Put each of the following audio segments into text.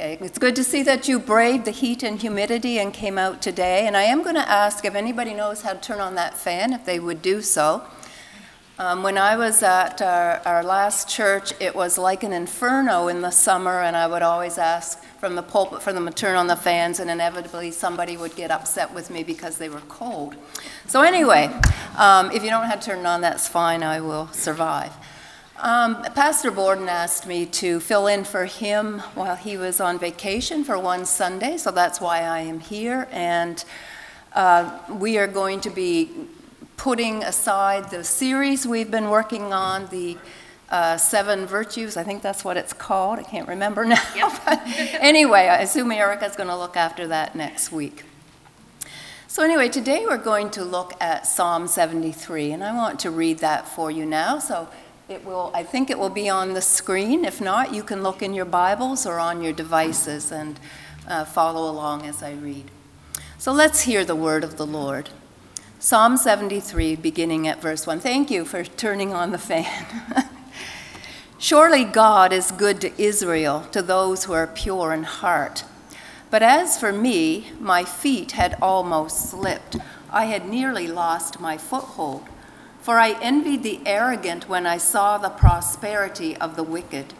Okay, it's good to see that you braved the heat and humidity and came out today. And I am going to ask if anybody knows how to turn on that fan, if they would do so. Um, when I was at our, our last church, it was like an inferno in the summer, and I would always ask from the pulpit for them to turn on the fans, and inevitably somebody would get upset with me because they were cold. So, anyway, um, if you don't have to turn on, that's fine, I will survive. Um, Pastor Borden asked me to fill in for him while he was on vacation for one Sunday, so that's why I am here. And uh, we are going to be putting aside the series we've been working on, the uh, Seven Virtues. I think that's what it's called. I can't remember now. Yep. anyway, I assume Erica's going to look after that next week. So, anyway, today we're going to look at Psalm 73, and I want to read that for you now. So, it will, I think it will be on the screen. If not, you can look in your Bibles or on your devices and uh, follow along as I read. So let's hear the word of the Lord. Psalm 73, beginning at verse 1. Thank you for turning on the fan. Surely God is good to Israel, to those who are pure in heart. But as for me, my feet had almost slipped. I had nearly lost my foothold. For I envied the arrogant when I saw the prosperity of the wicked.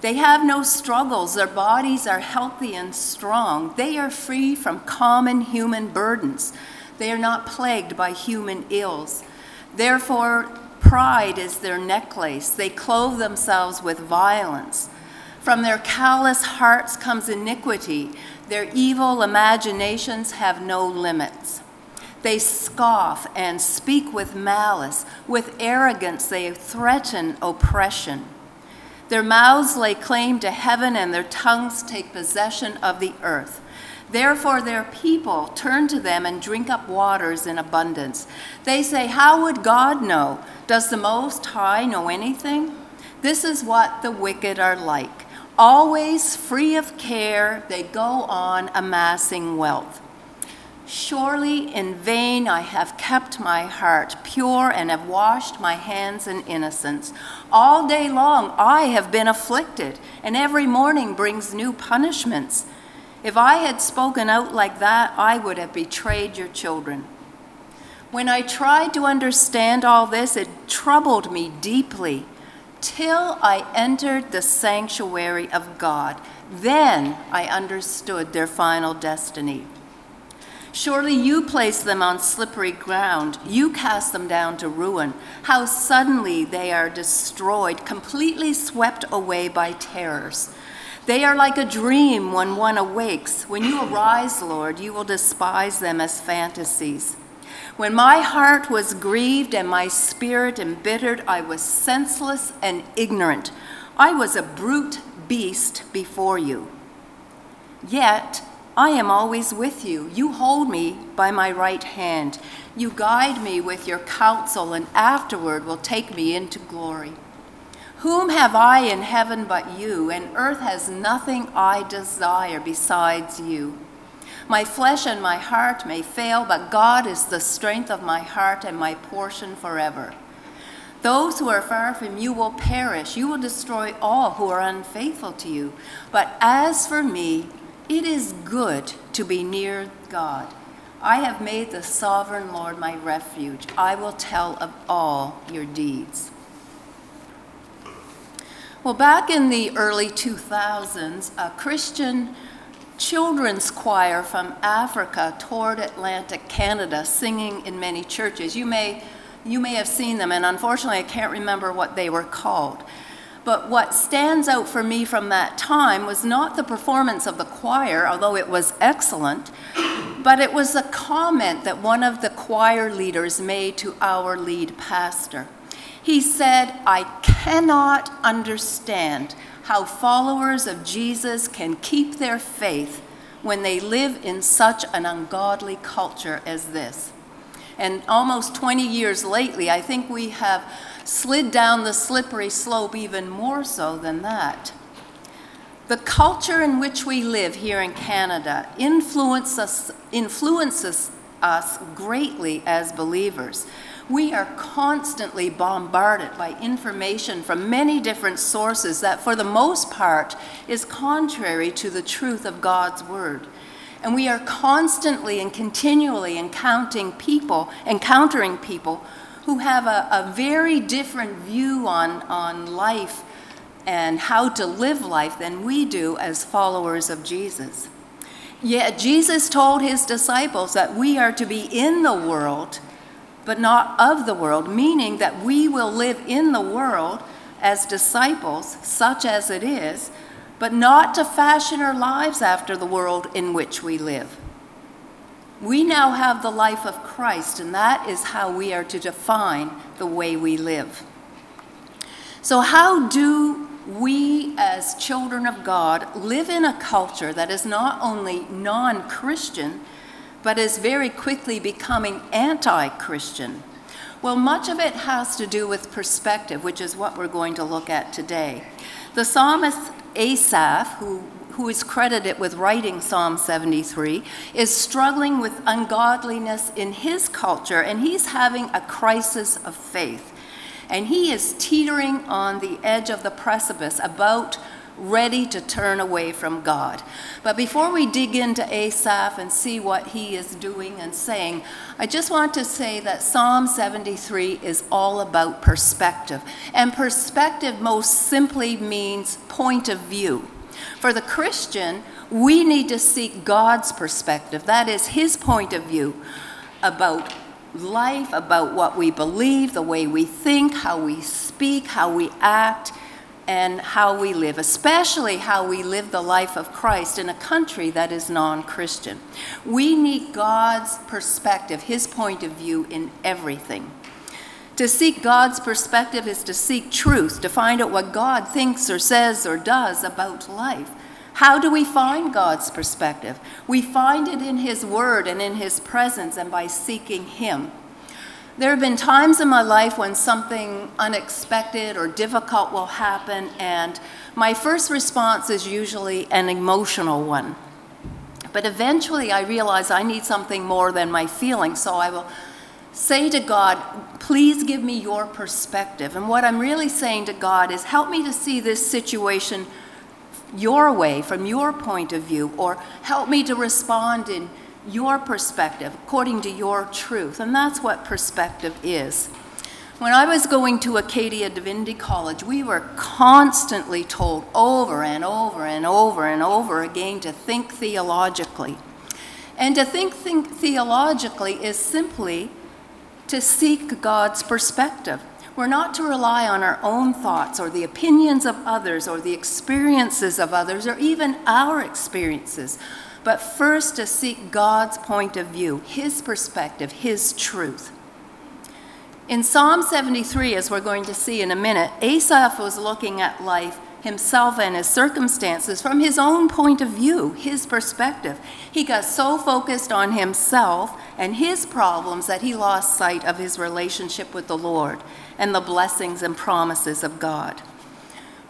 They have no struggles, their bodies are healthy and strong. They are free from common human burdens. They are not plagued by human ills. Therefore, pride is their necklace. They clothe themselves with violence. From their callous hearts comes iniquity. Their evil imaginations have no limits. They scoff and speak with malice. With arrogance, they threaten oppression. Their mouths lay claim to heaven, and their tongues take possession of the earth. Therefore, their people turn to them and drink up waters in abundance. They say, How would God know? Does the Most High know anything? This is what the wicked are like. Always free of care, they go on amassing wealth. Surely in vain I have kept my heart pure and have washed my hands in innocence. All day long I have been afflicted, and every morning brings new punishments. If I had spoken out like that, I would have betrayed your children. When I tried to understand all this, it troubled me deeply till I entered the sanctuary of God. Then I understood their final destiny. Surely you place them on slippery ground. You cast them down to ruin. How suddenly they are destroyed, completely swept away by terrors. They are like a dream when one awakes. When you arise, Lord, you will despise them as fantasies. When my heart was grieved and my spirit embittered, I was senseless and ignorant. I was a brute beast before you. Yet, I am always with you. You hold me by my right hand. You guide me with your counsel, and afterward will take me into glory. Whom have I in heaven but you, and earth has nothing I desire besides you? My flesh and my heart may fail, but God is the strength of my heart and my portion forever. Those who are far from you will perish. You will destroy all who are unfaithful to you. But as for me, it is good to be near God. I have made the sovereign Lord my refuge. I will tell of all your deeds. Well, back in the early 2000s, a Christian children's choir from Africa toured Atlantic Canada singing in many churches. You may, you may have seen them, and unfortunately, I can't remember what they were called. But what stands out for me from that time was not the performance of the choir, although it was excellent, but it was a comment that one of the choir leaders made to our lead pastor. He said, I cannot understand how followers of Jesus can keep their faith when they live in such an ungodly culture as this. And almost 20 years lately, I think we have slid down the slippery slope even more so than that. The culture in which we live here in Canada influences us, influences us greatly as believers. We are constantly bombarded by information from many different sources that, for the most part, is contrary to the truth of God's Word. And we are constantly and continually encountering people, encountering people who have a, a very different view on, on life and how to live life than we do as followers of Jesus. Yet Jesus told his disciples that we are to be in the world, but not of the world, meaning that we will live in the world as disciples, such as it is, but not to fashion our lives after the world in which we live. We now have the life of Christ, and that is how we are to define the way we live. So, how do we, as children of God, live in a culture that is not only non Christian, but is very quickly becoming anti Christian? Well, much of it has to do with perspective, which is what we're going to look at today. The psalmist Asaph, who, who is credited with writing Psalm 73, is struggling with ungodliness in his culture, and he's having a crisis of faith and he is teetering on the edge of the precipice, about ready to turn away from God. But before we dig into Asaph and see what he is doing and saying, I just want to say that Psalm 73 is all about perspective. And perspective most simply means point of view. For the Christian, we need to seek God's perspective, that is, his point of view about life, about what we believe, the way we think, how we speak, how we act, and how we live, especially how we live the life of Christ in a country that is non Christian. We need God's perspective, His point of view in everything. To seek God's perspective is to seek truth, to find out what God thinks or says or does about life. How do we find God's perspective? We find it in His Word and in His presence and by seeking Him. There have been times in my life when something unexpected or difficult will happen, and my first response is usually an emotional one. But eventually I realize I need something more than my feelings, so I will say to God, please give me your perspective. And what I'm really saying to God is, help me to see this situation your way, from your point of view, or help me to respond in your perspective, according to your truth. And that's what perspective is. When I was going to Acadia Divinity College, we were constantly told over and over and over and over again to think theologically. And to think, think theologically is simply to seek God's perspective. We're not to rely on our own thoughts or the opinions of others or the experiences of others or even our experiences, but first to seek God's point of view, His perspective, His truth. In Psalm 73, as we're going to see in a minute, Asaph was looking at life himself and his circumstances from his own point of view, his perspective. He got so focused on himself and his problems that he lost sight of his relationship with the Lord and the blessings and promises of God.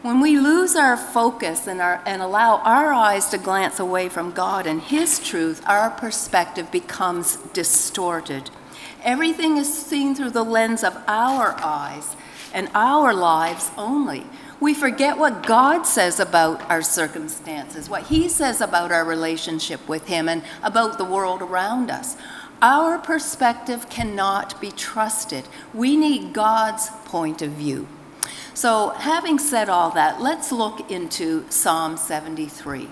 When we lose our focus and, our, and allow our eyes to glance away from God and His truth, our perspective becomes distorted. Everything is seen through the lens of our eyes and our lives only. We forget what God says about our circumstances, what He says about our relationship with Him and about the world around us. Our perspective cannot be trusted. We need God's point of view. So, having said all that, let's look into Psalm 73.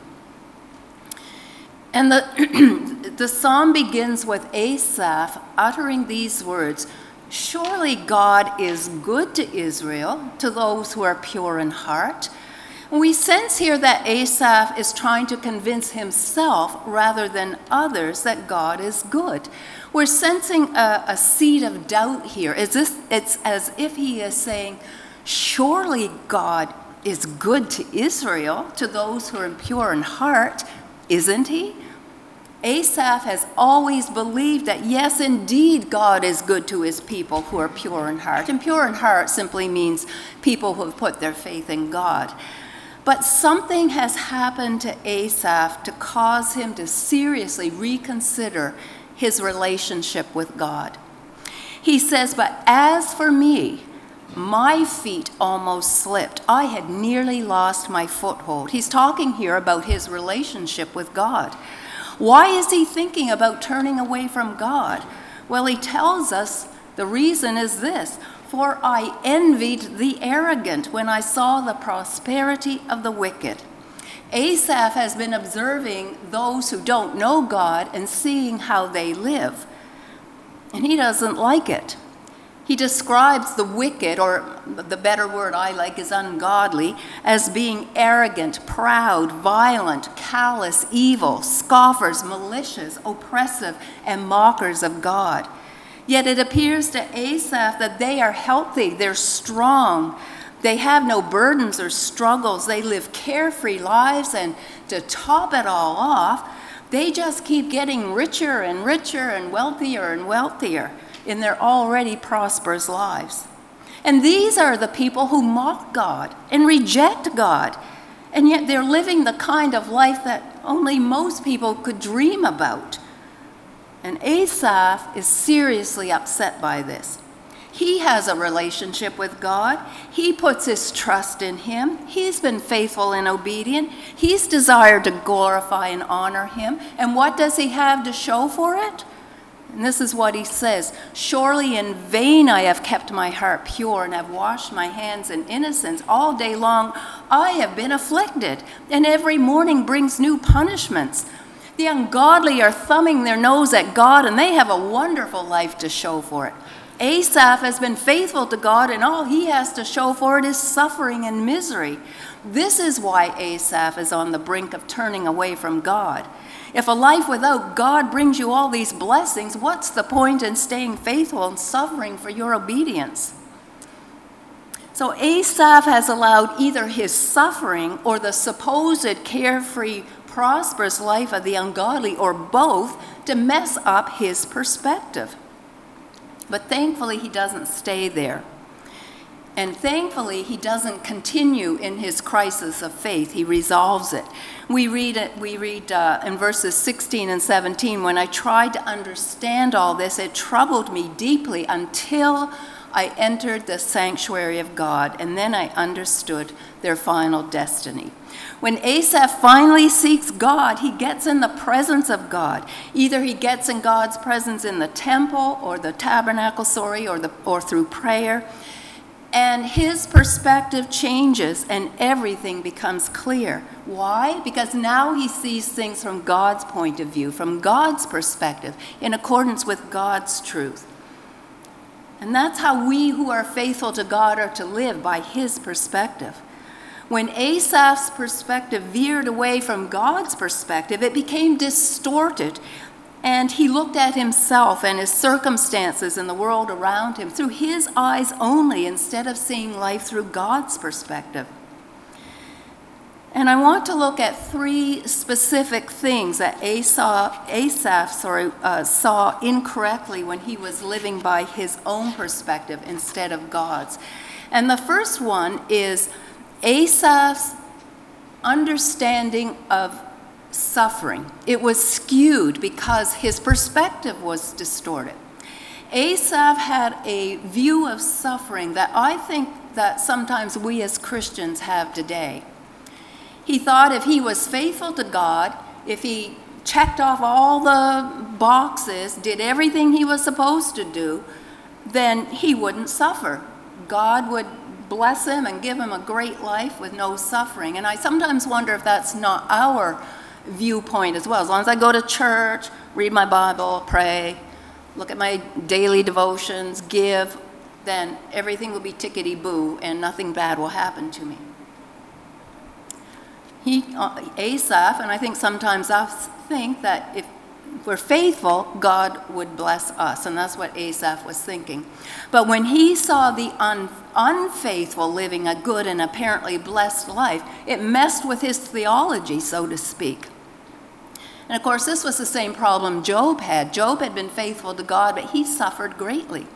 And the, the psalm begins with Asaph uttering these words Surely God is good to Israel, to those who are pure in heart. We sense here that Asaph is trying to convince himself rather than others that God is good. We're sensing a, a seed of doubt here. Is this, it's as if he is saying, Surely God is good to Israel, to those who are pure in heart, isn't he? Asaph has always believed that, yes, indeed, God is good to his people who are pure in heart. And pure in heart simply means people who have put their faith in God. But something has happened to Asaph to cause him to seriously reconsider his relationship with God. He says, But as for me, my feet almost slipped. I had nearly lost my foothold. He's talking here about his relationship with God. Why is he thinking about turning away from God? Well, he tells us the reason is this For I envied the arrogant when I saw the prosperity of the wicked. Asaph has been observing those who don't know God and seeing how they live. And he doesn't like it. He describes the wicked, or the better word I like is ungodly, as being arrogant, proud, violent, callous, evil, scoffers, malicious, oppressive, and mockers of God. Yet it appears to Asaph that they are healthy, they're strong, they have no burdens or struggles, they live carefree lives, and to top it all off, they just keep getting richer and richer and wealthier and wealthier in their already prosperous lives. And these are the people who mock God and reject God, and yet they're living the kind of life that only most people could dream about. And Asaph is seriously upset by this. He has a relationship with God. He puts his trust in Him. He's been faithful and obedient. He's desired to glorify and honor Him. And what does he have to show for it? And this is what he says Surely in vain I have kept my heart pure and have washed my hands in innocence. All day long I have been afflicted, and every morning brings new punishments. The ungodly are thumbing their nose at God, and they have a wonderful life to show for it. Asaph has been faithful to God, and all he has to show for it is suffering and misery. This is why Asaph is on the brink of turning away from God. If a life without God brings you all these blessings, what's the point in staying faithful and suffering for your obedience? So Asaph has allowed either his suffering or the supposed carefree, prosperous life of the ungodly, or both, to mess up his perspective. But thankfully, he doesn't stay there. And thankfully, he doesn't continue in his crisis of faith. He resolves it. We read it. We read uh, in verses 16 and 17. When I tried to understand all this, it troubled me deeply until I entered the sanctuary of God, and then I understood their final destiny. When Asaph finally seeks God, he gets in the presence of God. Either he gets in God's presence in the temple or the tabernacle, sorry, or, the, or through prayer. And his perspective changes and everything becomes clear. Why? Because now he sees things from God's point of view, from God's perspective, in accordance with God's truth. And that's how we who are faithful to God are to live, by his perspective. When Asaph's perspective veered away from God's perspective, it became distorted and he looked at himself and his circumstances and the world around him through his eyes only instead of seeing life through God's perspective. And I want to look at three specific things that Asaph, Asaph sorry, uh, saw incorrectly when he was living by his own perspective instead of God's. And the first one is Asaph's understanding of suffering. It was skewed because his perspective was distorted. Asaph had a view of suffering that I think that sometimes we as Christians have today. He thought if he was faithful to God, if he checked off all the boxes, did everything he was supposed to do, then he wouldn't suffer. God would bless him and give him a great life with no suffering. And I sometimes wonder if that's not our viewpoint as well. As long as I go to church, read my Bible, pray, look at my daily devotions, give, then everything will be tickety boo and nothing bad will happen to me. He, uh, Asaph, and I think sometimes us think that if we're faithful, God would bless us. And that's what Asaph was thinking. But when he saw the un- unfaithful living a good and apparently blessed life, it messed with his theology, so to speak. And of course, this was the same problem Job had. Job had been faithful to God, but he suffered greatly.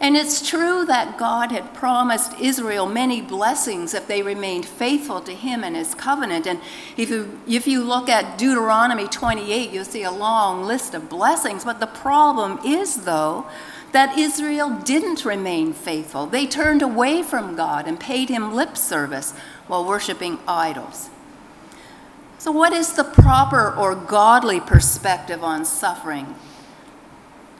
And it's true that God had promised Israel many blessings if they remained faithful to him and his covenant. And if you, if you look at Deuteronomy 28, you'll see a long list of blessings. But the problem is, though, that Israel didn't remain faithful. They turned away from God and paid him lip service while worshiping idols. So, what is the proper or godly perspective on suffering?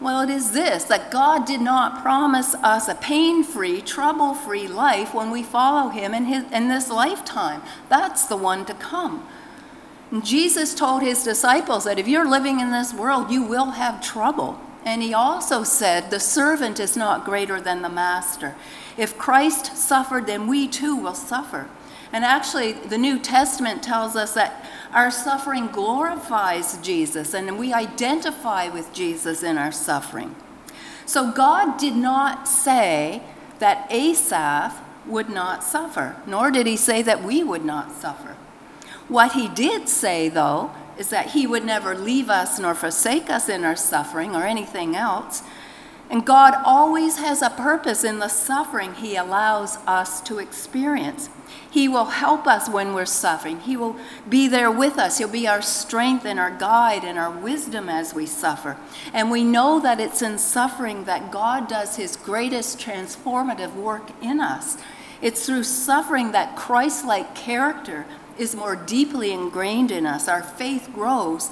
Well, it is this that God did not promise us a pain free, trouble free life when we follow Him in, his, in this lifetime. That's the one to come. And Jesus told His disciples that if you're living in this world, you will have trouble. And He also said, The servant is not greater than the master. If Christ suffered, then we too will suffer. And actually, the New Testament tells us that our suffering glorifies Jesus, and we identify with Jesus in our suffering. So God did not say that Asaph would not suffer, nor did he say that we would not suffer. What he did say, though, is that he would never leave us nor forsake us in our suffering or anything else. And God always has a purpose in the suffering he allows us to experience. He will help us when we're suffering. He will be there with us. He'll be our strength and our guide and our wisdom as we suffer. And we know that it's in suffering that God does his greatest transformative work in us. It's through suffering that Christ like character is more deeply ingrained in us. Our faith grows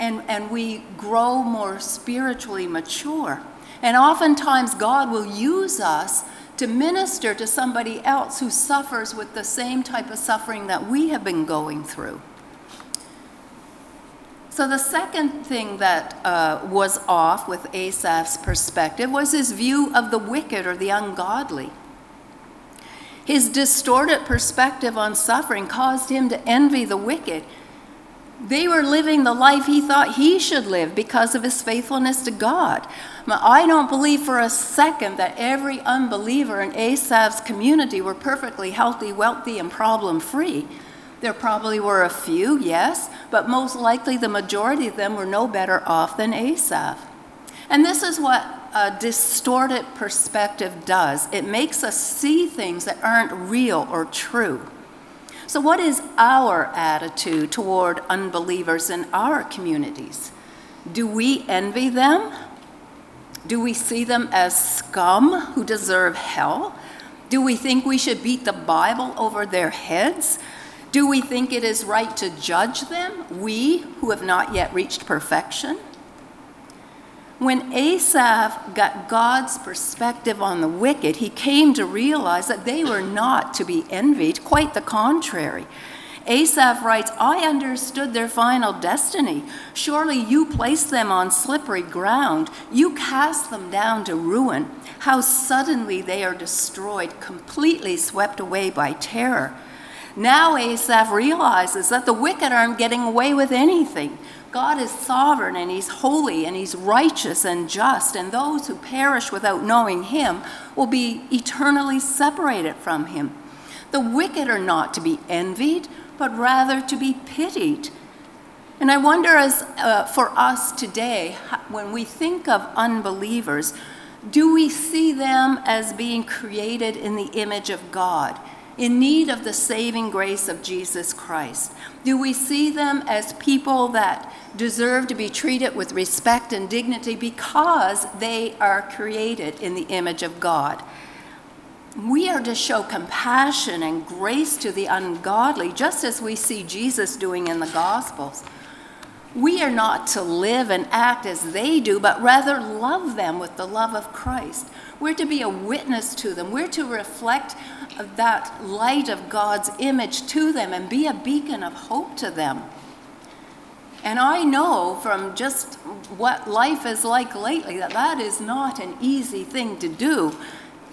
and, and we grow more spiritually mature. And oftentimes, God will use us to minister to somebody else who suffers with the same type of suffering that we have been going through. So, the second thing that uh, was off with Asaph's perspective was his view of the wicked or the ungodly. His distorted perspective on suffering caused him to envy the wicked they were living the life he thought he should live because of his faithfulness to God. I don't believe for a second that every unbeliever in Asaph's community were perfectly healthy, wealthy, and problem free. There probably were a few, yes, but most likely the majority of them were no better off than Asaph. And this is what a distorted perspective does it makes us see things that aren't real or true. So, what is our attitude toward unbelievers in our communities? Do we envy them? Do we see them as scum who deserve hell? Do we think we should beat the Bible over their heads? Do we think it is right to judge them, we who have not yet reached perfection? When Asaph got God's perspective on the wicked, he came to realize that they were not to be envied, quite the contrary. Asaph writes, I understood their final destiny. Surely you placed them on slippery ground. You cast them down to ruin. How suddenly they are destroyed, completely swept away by terror. Now Asaph realizes that the wicked aren't getting away with anything. God is sovereign and He's holy and He's righteous and just, and those who perish without knowing Him will be eternally separated from Him. The wicked are not to be envied, but rather to be pitied. And I wonder, as uh, for us today, when we think of unbelievers, do we see them as being created in the image of God? In need of the saving grace of Jesus Christ? Do we see them as people that deserve to be treated with respect and dignity because they are created in the image of God? We are to show compassion and grace to the ungodly, just as we see Jesus doing in the Gospels. We are not to live and act as they do, but rather love them with the love of Christ. We're to be a witness to them. We're to reflect that light of God's image to them and be a beacon of hope to them. And I know from just what life is like lately that that is not an easy thing to do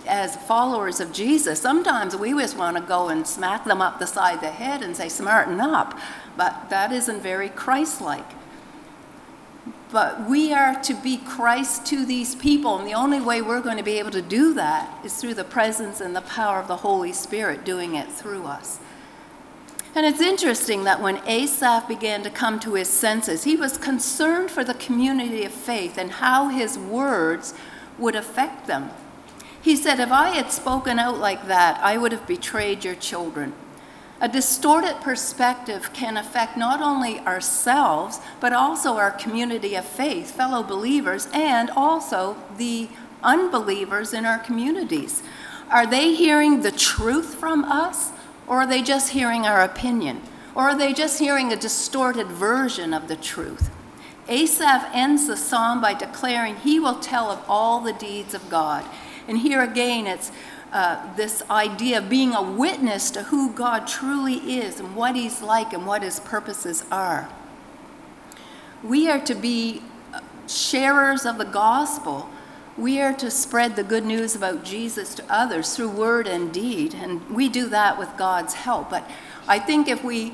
as followers of Jesus. Sometimes we just want to go and smack them up the side of the head and say, smarten up. But that isn't very Christ like. But we are to be Christ to these people, and the only way we're going to be able to do that is through the presence and the power of the Holy Spirit doing it through us. And it's interesting that when Asaph began to come to his senses, he was concerned for the community of faith and how his words would affect them. He said, If I had spoken out like that, I would have betrayed your children. A distorted perspective can affect not only ourselves, but also our community of faith, fellow believers, and also the unbelievers in our communities. Are they hearing the truth from us, or are they just hearing our opinion? Or are they just hearing a distorted version of the truth? Asaph ends the psalm by declaring he will tell of all the deeds of God. And here again, it's uh, this idea of being a witness to who God truly is and what He's like and what His purposes are. We are to be sharers of the gospel. We are to spread the good news about Jesus to others through word and deed, and we do that with God's help. But I think if we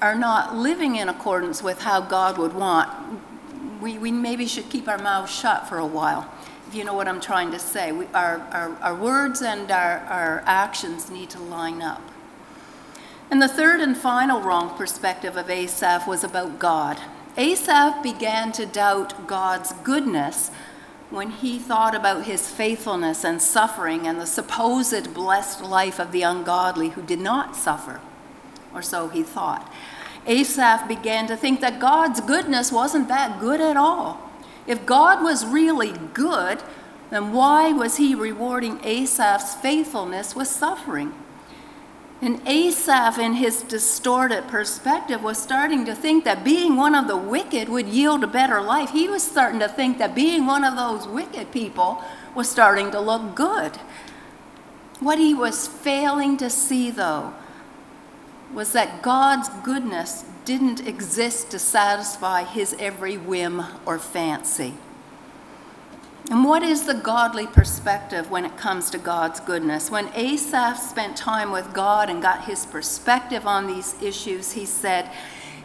are not living in accordance with how God would want, we, we maybe should keep our mouths shut for a while you know what I'm trying to say. We, our, our, our words and our, our actions need to line up. And the third and final wrong perspective of Asaph was about God. Asaph began to doubt God's goodness when he thought about his faithfulness and suffering and the supposed blessed life of the ungodly who did not suffer, or so he thought. Asaph began to think that God's goodness wasn't that good at all. If God was really good, then why was he rewarding Asaph's faithfulness with suffering? And Asaph, in his distorted perspective, was starting to think that being one of the wicked would yield a better life. He was starting to think that being one of those wicked people was starting to look good. What he was failing to see, though, was that God's goodness didn't exist to satisfy his every whim or fancy. And what is the godly perspective when it comes to God's goodness? When Asaph spent time with God and got his perspective on these issues, he said,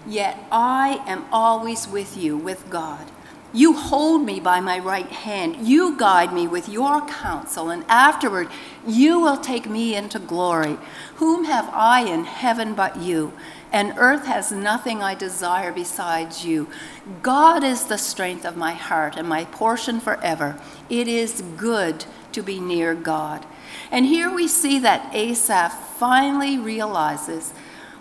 Yet I am always with you, with God. You hold me by my right hand. You guide me with your counsel, and afterward you will take me into glory. Whom have I in heaven but you? And earth has nothing I desire besides you. God is the strength of my heart and my portion forever. It is good to be near God. And here we see that Asaph finally realizes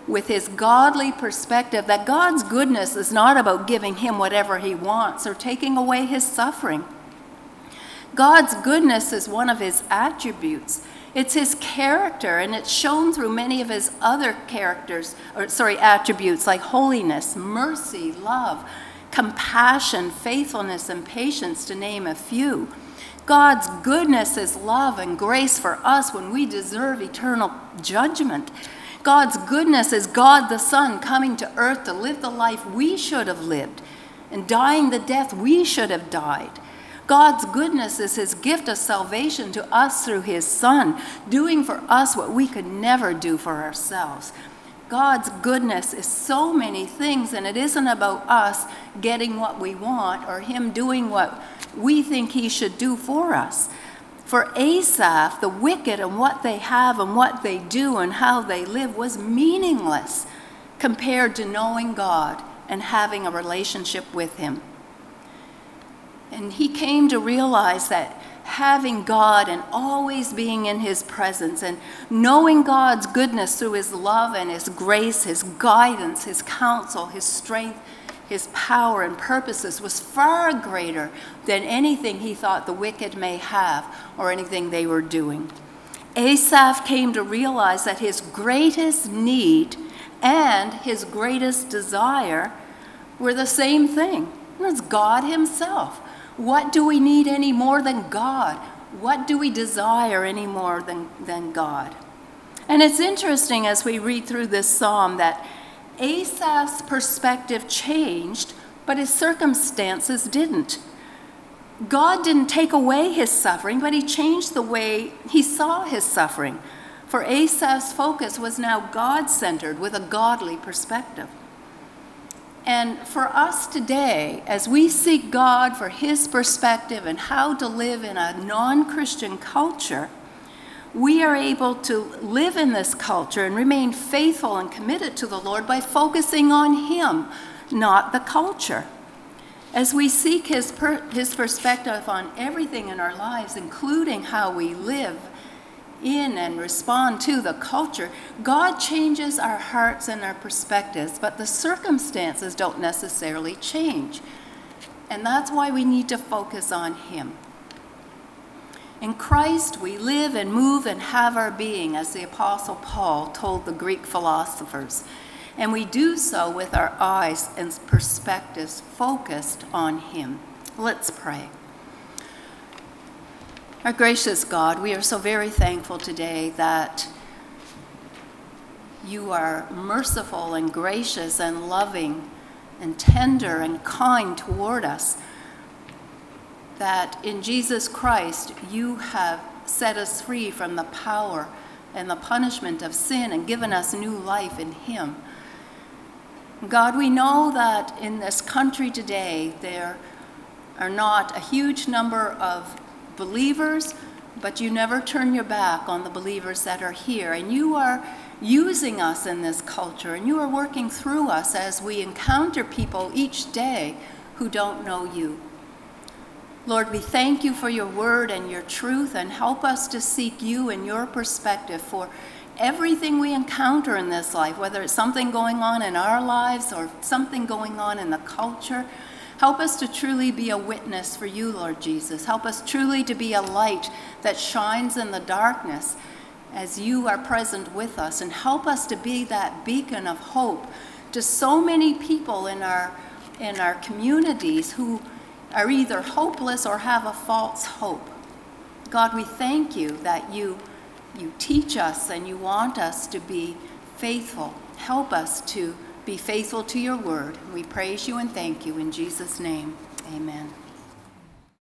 with his godly perspective that God's goodness is not about giving him whatever he wants or taking away his suffering. God's goodness is one of his attributes. It's his character, and it's shown through many of his other characters, or sorry, attributes like holiness, mercy, love, compassion, faithfulness, and patience, to name a few. God's goodness is love and grace for us when we deserve eternal judgment. God's goodness is God the Son coming to earth to live the life we should have lived and dying the death we should have died. God's goodness is his gift of salvation to us through his Son, doing for us what we could never do for ourselves. God's goodness is so many things, and it isn't about us getting what we want or him doing what we think he should do for us. For Asaph, the wicked and what they have and what they do and how they live was meaningless compared to knowing God and having a relationship with Him. And he came to realize that having God and always being in His presence and knowing God's goodness through His love and His grace, His guidance, His counsel, His strength, his power and purposes was far greater than anything he thought the wicked may have or anything they were doing. Asaph came to realize that his greatest need and his greatest desire were the same thing. It's God Himself. What do we need any more than God? What do we desire any more than, than God? And it's interesting as we read through this psalm that Asaph's perspective changed, but his circumstances didn't. God didn't take away his suffering, but he changed the way he saw his suffering. For Asaph's focus was now God centered with a godly perspective. And for us today, as we seek God for his perspective and how to live in a non Christian culture, we are able to live in this culture and remain faithful and committed to the Lord by focusing on Him, not the culture. As we seek His, per- his perspective on everything in our lives, including how we live in and respond to the culture, God changes our hearts and our perspectives, but the circumstances don't necessarily change. And that's why we need to focus on Him. In Christ we live and move and have our being, as the Apostle Paul told the Greek philosophers. And we do so with our eyes and perspectives focused on Him. Let's pray. Our gracious God, we are so very thankful today that you are merciful and gracious and loving and tender and kind toward us. That in Jesus Christ you have set us free from the power and the punishment of sin and given us new life in Him. God, we know that in this country today there are not a huge number of believers, but you never turn your back on the believers that are here. And you are using us in this culture, and you are working through us as we encounter people each day who don't know you. Lord, we thank you for your word and your truth, and help us to seek you and your perspective for everything we encounter in this life, whether it's something going on in our lives or something going on in the culture. Help us to truly be a witness for you, Lord Jesus. Help us truly to be a light that shines in the darkness as you are present with us. And help us to be that beacon of hope to so many people in our, in our communities who are either hopeless or have a false hope. God, we thank you that you, you teach us and you want us to be faithful. Help us to be faithful to your word. We praise you and thank you in Jesus' name. Amen.